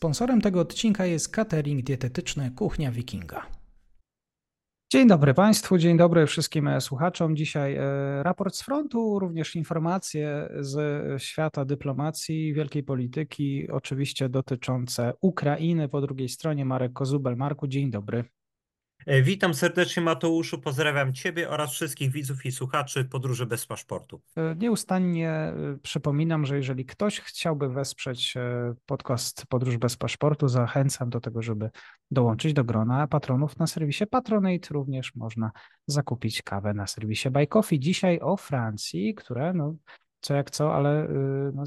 Sponsorem tego odcinka jest catering dietetyczny Kuchnia Wikinga. Dzień dobry Państwu, dzień dobry wszystkim słuchaczom. Dzisiaj e, raport z frontu, również informacje z świata dyplomacji, wielkiej polityki, oczywiście dotyczące Ukrainy. Po drugiej stronie Marek Kozubel. Marku, dzień dobry. E, witam serdecznie Mateuszu, pozdrawiam Ciebie oraz wszystkich widzów i słuchaczy Podróży bez paszportu. E, nieustannie e, przypominam, że jeżeli ktoś chciałby wesprzeć podcast Podróż bez paszportu, zachęcam do tego, żeby dołączyć do grona patronów na serwisie Patronate. Również można zakupić kawę na serwisie Buy Coffee. Dzisiaj o Francji, która no, co jak co, ale no,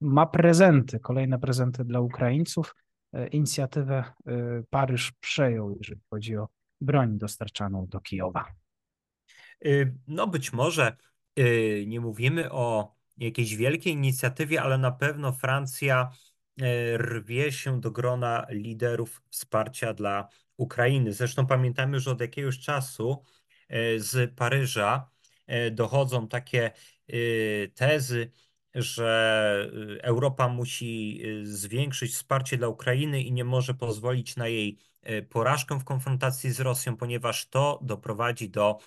ma prezenty, kolejne prezenty dla Ukraińców. E, inicjatywę e, Paryż przejął, jeżeli chodzi o broń dostarczaną do Kijowa? E, no być może nie mówimy o jakiejś wielkiej inicjatywie, ale na pewno Francja rwie się do grona liderów wsparcia dla Ukrainy. Zresztą pamiętamy, że od jakiegoś czasu z Paryża dochodzą takie tezy, że y, Europa musi y, zwiększyć wsparcie dla Ukrainy i nie może pozwolić na jej y, porażkę w konfrontacji z Rosją, ponieważ to doprowadzi do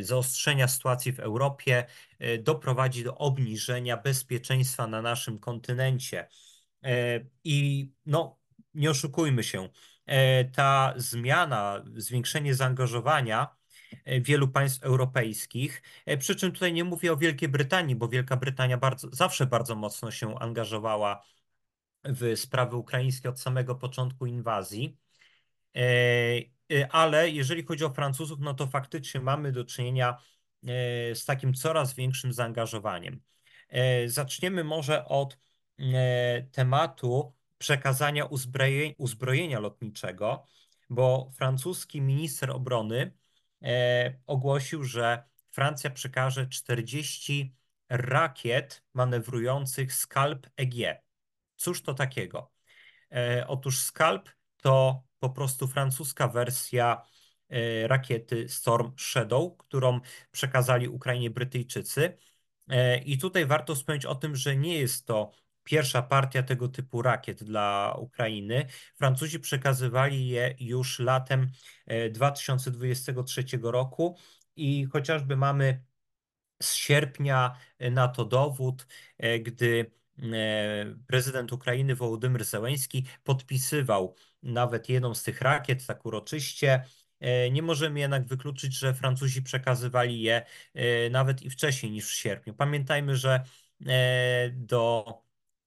zaostrzenia sytuacji w Europie, doprowadzi do obniżenia bezpieczeństwa na naszym kontynencie. I no, nie oszukujmy się, ta zmiana, zwiększenie zaangażowania wielu państw europejskich. E, przy czym tutaj nie mówię o Wielkiej Brytanii, bo Wielka Brytania bardzo, zawsze bardzo mocno się angażowała w sprawy ukraińskie od samego początku inwazji. E, ale jeżeli chodzi o Francuzów, no to faktycznie mamy do czynienia z takim coraz większym zaangażowaniem. Zaczniemy może od tematu przekazania uzbrojenia lotniczego, bo francuski minister obrony e, ogłosił, że Francja przekaże 40 rakiet manewrujących Scalp EG. Cóż to takiego? E, otóż Scalp to po prostu francuska wersja e, rakiety Storm Shadow, którą przekazali Ukrainie Brytyjczycy. E, I tutaj warto wspomnieć o tym, że nie jest to pierwsza partia tego typu rakiet dla Ukrainy. Francuzi przekazywali je już latem 2023 e, roku i chociażby mamy z sierpnia e, na to dowód, e, gdy prezydent Ukrainy Wołodymyr Zełenski podpisywał nawet jedną z tych rakiet tak uroczyście. Nie możemy jednak wykluczyć, że Francuzi przekazywali je nawet i wcześniej niż w sierpniu. Pamiętajmy, że do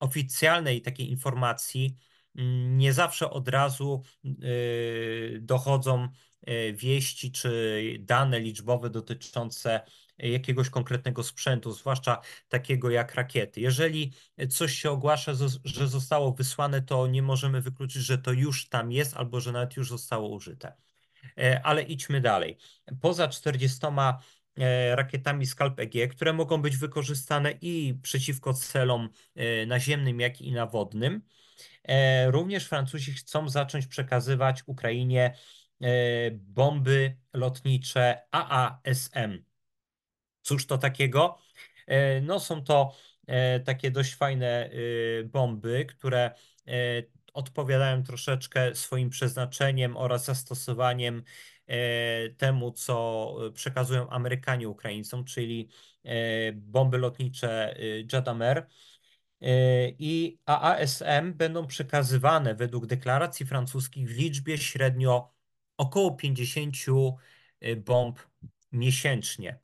oficjalnej takiej informacji mm, nie zawsze od razu y, dochodzą y, wieści czy dane liczbowe dotyczące jakiegoś konkretnego sprzętu, zwłaszcza takiego jak rakiety. Jeżeli coś się ogłasza, że zostało wysłane, to nie możemy wykluczyć, że to już tam jest albo że nawet już zostało użyte. E, ale idźmy dalej. Poza 40 E, rakietami Scalp EG, które mogą być wykorzystane i przeciwko celom e, naziemnym, jak i nawodnym. E, również Francuzi chcą zacząć przekazywać Ukrainie bomby lotnicze AASM. Cóż to takiego? No, są to takie dość fajne bomby, które odpowiadają troszeczkę swoim przeznaczeniem oraz zastosowaniem E, temu, co przekazują Amerykanie Ukraińcom, czyli e, bomby lotnicze e, Jadamer. I AASM będą przekazywane według deklaracji francuskich w liczbie średnio około 50 bomb miesięcznie.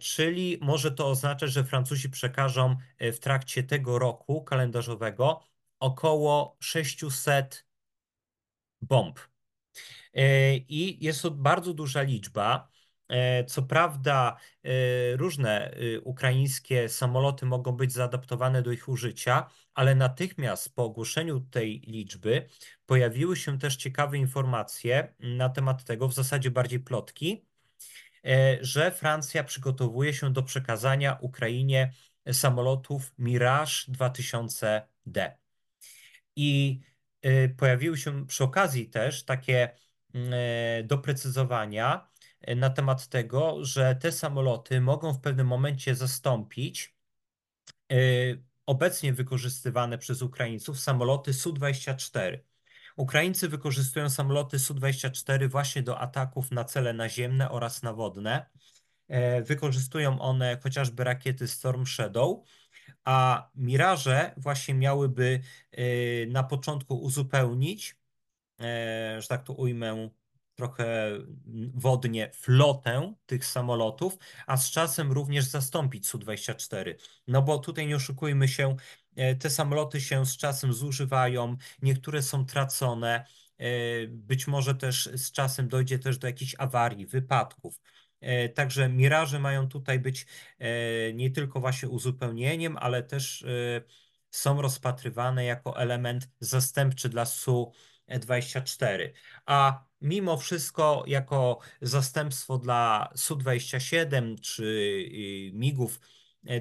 Czyli może to oznaczać, że Francuzi przekażą w trakcie tego roku kalendarzowego około 600 bomb. E, I jest to bardzo duża liczba. E, co prawda, e, różne ukraińskie samoloty mogą być zaadaptowane do ich użycia, ale natychmiast po ogłoszeniu tej liczby pojawiły się też ciekawe informacje na temat tego, w zasadzie bardziej plotki, że Francja przygotowuje się do przekazania Ukrainie samolotów Mirage 2000D. I pojawiły się przy okazji też takie doprecyzowania e, na temat tego, że te samoloty mogą w pewnym momencie zastąpić e, obecnie wykorzystywane przez Ukraińców samoloty Su-24. Ukraińcy wykorzystują samoloty Su-24 właśnie do ataków na cele naziemne oraz nawodne. E, wykorzystują one chociażby rakiety Storm Shadow, a Miraże właśnie miałyby e, na początku uzupełnić, e, że tak to ujmę, trochę wodnie flotę tych samolotów, a z czasem również zastąpić Su-24. No bo tutaj nie oszukujmy się, te samoloty się z czasem zużywają, niektóre są tracone, być może też z czasem dojdzie też do jakichś awarii, wypadków. E, także miraże mają tutaj być e, nie tylko właśnie uzupełnieniem, ale też e, są rozpatrywane jako element zastępczy dla Su-24. A mimo wszystko, jako zastępstwo dla Su-27 czy MIGów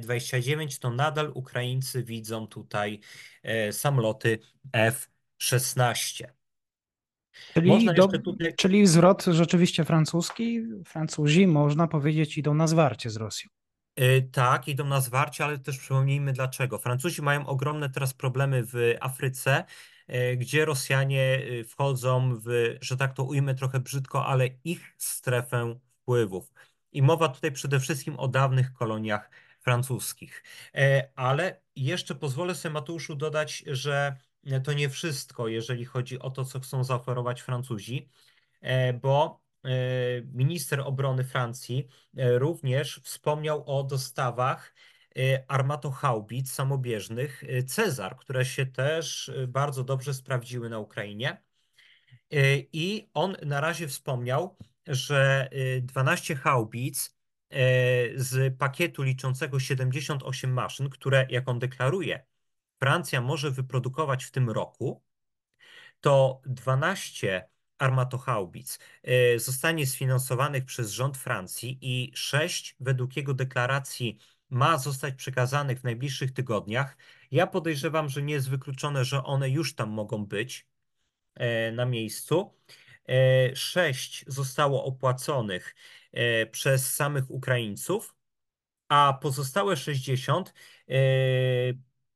29, to nadal Ukraińcy widzą tutaj samoloty F-16. Czyli, do, tutaj... czyli zwrot rzeczywiście francuski. Francuzi, można powiedzieć, idą na zwarcie z Rosją. Tak, idą na zwarcie, ale też przypomnijmy dlaczego. Francuzi mają ogromne teraz problemy w Afryce, gdzie Rosjanie yy, wchodzą w, że tak to ujmę trochę brzydko, ale ich strefę wpływów. I mowa tutaj przede wszystkim o dawnych koloniach francuskich. Ale jeszcze pozwolę sobie, Mateuszu, dodać, że to nie wszystko, jeżeli chodzi o to, co chcą zaoferować Francuzi, e, bo e, minister obrony Francji e, również wspomniał o dostawach armatochaubic samobieżnych Cezar, które się też bardzo dobrze sprawdziły na Ukrainie. I on na razie wspomniał, że 12 haubic z pakietu liczącego 78 maszyn, które, jak on deklaruje, Francja może wyprodukować w tym roku, to 12 armatochaubic zostanie sfinansowanych przez rząd Francji i 6 według jego deklaracji ma zostać przekazanych w najbliższych tygodniach. Ja podejrzewam, że nie jest wykluczone, że one już tam mogą być e, na miejscu. 6 e, zostało opłaconych przez samych Ukraińców, a pozostałe 60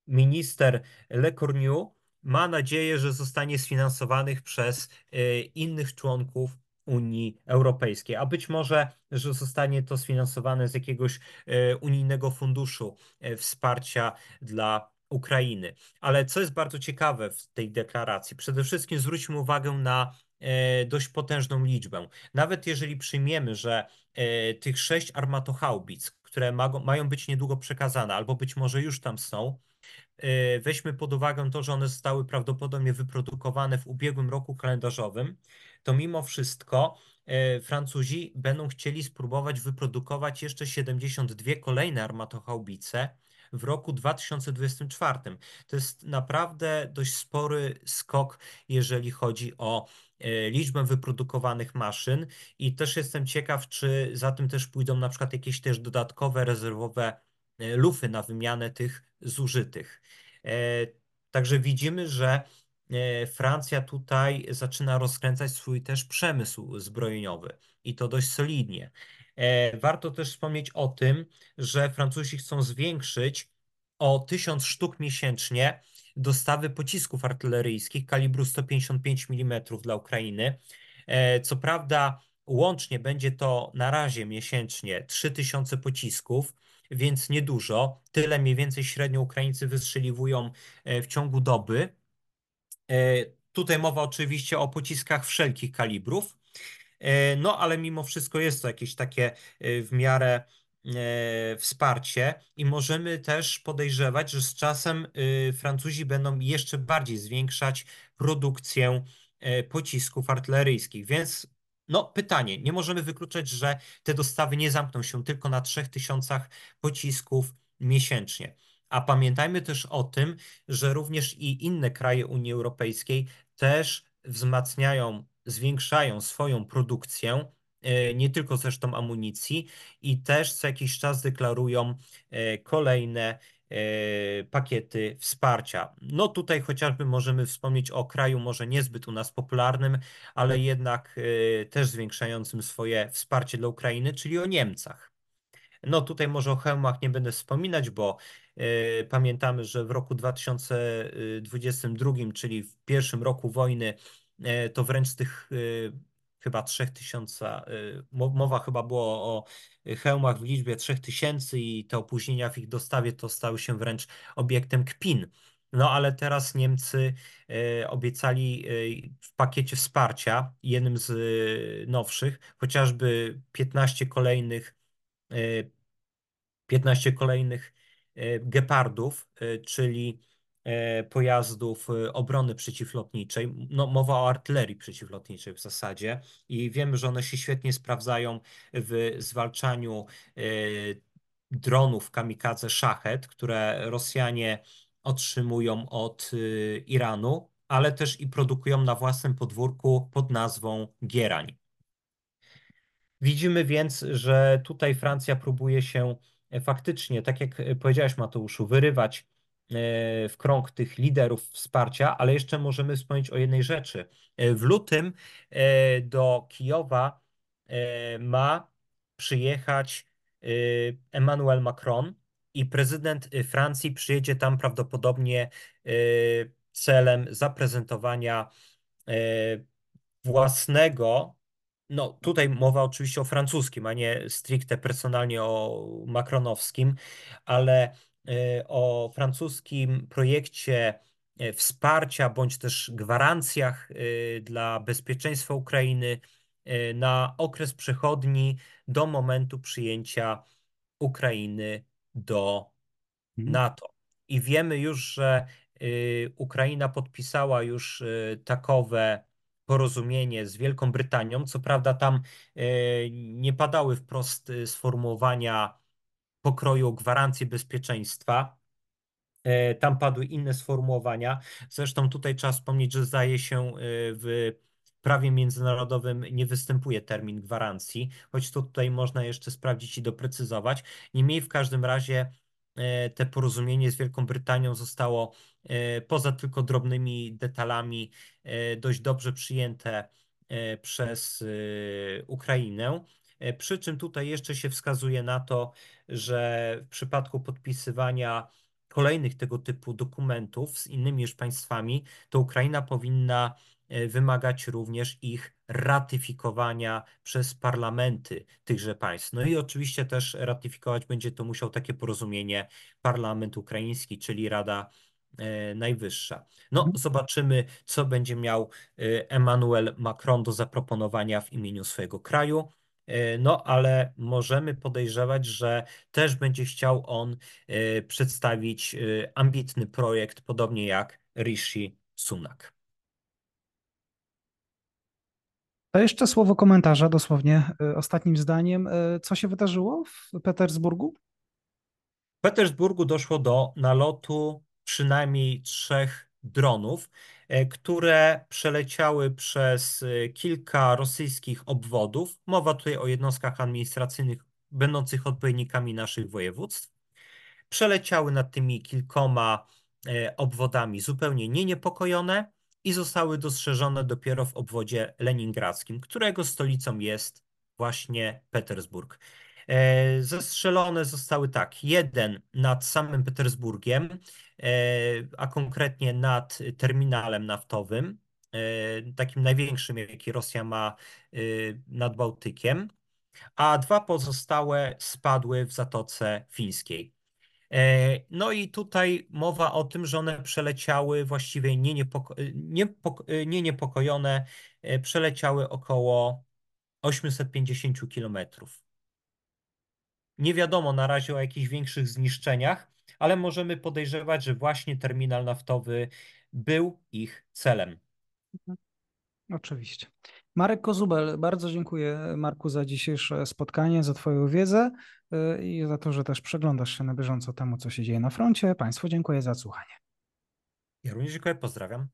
minister Le Cornu ma nadzieję, że zostanie sfinansowanych przez e, innych członków Unii Europejskiej, a być może, że zostanie to sfinansowane z jakiegoś e, unijnego funduszu e, wsparcia dla Ukrainy. Ale co jest bardzo ciekawe w tej deklaracji, przede wszystkim zwróćmy uwagę na dość potężną liczbę. Nawet jeżeli przyjmiemy, że tych sześć armatochaubic, które mają być niedługo przekazane, albo być może już tam są, E, weźmy pod uwagę to, że one zostały prawdopodobnie wyprodukowane w ubiegłym roku kalendarzowym, to mimo wszystko e, Francuzi będą chcieli spróbować wyprodukować jeszcze 72 kolejne armatochaubice w roku 2024. To jest naprawdę dość spory skok, jeżeli chodzi o e, liczbę wyprodukowanych maszyn i też jestem ciekaw, czy za tym też pójdą na przykład jakieś też dodatkowe rezerwowe lufy na wymianę tych zużytych. E, także widzimy, że e, Francja tutaj zaczyna rozkręcać swój też przemysł zbrojeniowy i to dość solidnie. E, warto też wspomnieć o tym, że Francuzi chcą zwiększyć o 1000 sztuk miesięcznie dostawy pocisków artyleryjskich kalibru 155 mm dla Ukrainy. Co prawda, łącznie będzie to na razie miesięcznie 3000 pocisków, więc niedużo. Tyle mniej więcej średnio Ukraińcy wystrzeliwują e, w ciągu doby. E, tutaj mowa oczywiście o pociskach wszelkich kalibrów. E, no, ale mimo wszystko jest to jakieś takie w miarę wsparcie i możemy też podejrzewać, że z czasem Francuzi będą jeszcze bardziej zwiększać produkcję pocisków artyleryjskich, więc no, pytanie. Nie możemy wykluczać, że te dostawy nie zamkną się tylko na 3000 pocisków miesięcznie. A pamiętajmy też o tym, że również i inne kraje Unii Europejskiej też wzmacniają, zwiększają swoją produkcję, e, nie tylko zresztą amunicji, i też co jakiś czas deklarują e, kolejne pakiety wsparcia. No tutaj chociażby możemy wspomnieć o kraju może niezbyt u nas popularnym, ale jednak e, też zwiększającym swoje wsparcie dla Ukrainy, czyli o Niemcach. No tutaj może o hełmach nie będę wspominać, bo y, pamiętamy, że w roku 2022, czyli w pierwszym roku wojny, to wręcz z tych chyba 3000, mowa chyba było o hełmach w liczbie 3000 i te opóźnienia w ich dostawie to stały się wręcz obiektem kpin. No ale teraz Niemcy obiecali w pakiecie wsparcia, jednym z nowszych, chociażby 15 kolejnych 15 kolejnych gepardów, czyli pojazdów obrony przeciwlotniczej. No, mowa o artylerii przeciwlotniczej w zasadzie i wiemy, że one się świetnie sprawdzają w zwalczaniu dronów kamikadze Shahed, które Rosjanie otrzymują od Iranu, ale też i produkują na własnym podwórku pod nazwą Gierań. Widzimy więc, że tutaj Francja próbuje się e, faktycznie, tak jak e, powiedziałeś Mateuszu, wyrywać e, w krąg tych liderów wsparcia, ale jeszcze możemy wspomnieć o jednej rzeczy. W lutym do Kijowa ma przyjechać Emmanuel Macron i prezydent Francji przyjedzie tam prawdopodobnie celem zaprezentowania własnego no, tutaj mowa oczywiście o francuskim, a nie stricte personalnie o makronowskim, ale e, o francuskim projekcie e, wsparcia bądź też gwarancjach e, dla bezpieczeństwa Ukrainy na okres przechodni do momentu przyjęcia Ukrainy do mhm. NATO. I wiemy już, że Ukraina podpisała już takowe porozumienie z Wielką Brytanią. Co prawda tam nie padały wprost sformułowania pokroju gwarancji bezpieczeństwa. E, tam padły inne sformułowania. Zresztą tutaj trzeba wspomnieć, że zdaje się w prawie międzynarodowym nie występuje termin gwarancji, choć to tutaj można jeszcze sprawdzić i doprecyzować. Niemniej w każdym razie te porozumienie z Wielką Brytanią zostało E, poza tylko drobnymi detalami e, dość dobrze przyjęte e, przez Ukrainę. Przy czym tutaj jeszcze się wskazuje na to, że w przypadku podpisywania kolejnych tego typu dokumentów z innymi już państwami, to Ukraina powinna wymagać również ich ratyfikowania przez parlamenty tychże państw. No i oczywiście też ratyfikować będzie to musiał takie porozumienie parlament ukraiński, czyli Rada E, najwyższa. No, mhm. zobaczymy, co będzie miał e, Emmanuel Macron do zaproponowania w imieniu swojego kraju. E, no, ale możemy podejrzewać, że też będzie chciał on przedstawić ambitny projekt, podobnie jak Rishi Sunak. To jeszcze słowo komentarza, dosłownie ostatnim zdaniem. Co się wydarzyło w Petersburgu? W Petersburgu doszło do nalotu przynajmniej trzech dronów, e, które przeleciały przez e, kilka rosyjskich obwodów. Mowa tutaj o jednostkach administracyjnych będących odpowiednikami naszych województw. Przeleciały nad tymi kilkoma e, obwodami zupełnie nieniepokojone i zostały dostrzeżone dopiero w obwodzie leningradzkim, którego stolicą jest właśnie Petersburg. E, zestrzelone zostały tak, jeden nad samym Petersburgiem, e, a konkretnie nad terminalem naftowym, e, takim największym, jaki Rosja ma nad Bałtykiem, a dwa pozostałe spadły w Zatoce Fińskiej. No i tutaj mowa o tym, że one przeleciały właściwie nie, niepoko nie, nie niepokojone, przeleciały około 850 kilometrów. Nie wiadomo na razie o jakichś większych zniszczeniach, ale możemy podejrzewać, że właśnie terminal naftowy był ich celem. Mhm. Oczywiście. Marek Kozubel, bardzo dziękuję Marku za dzisiejsze spotkanie, za Twoją wiedzę y, i za to, że też przeglądasz się na bieżąco temu, co się dzieje na froncie. Państwu dziękuję za słuchanie. Ja również dziękuję, pozdrawiam.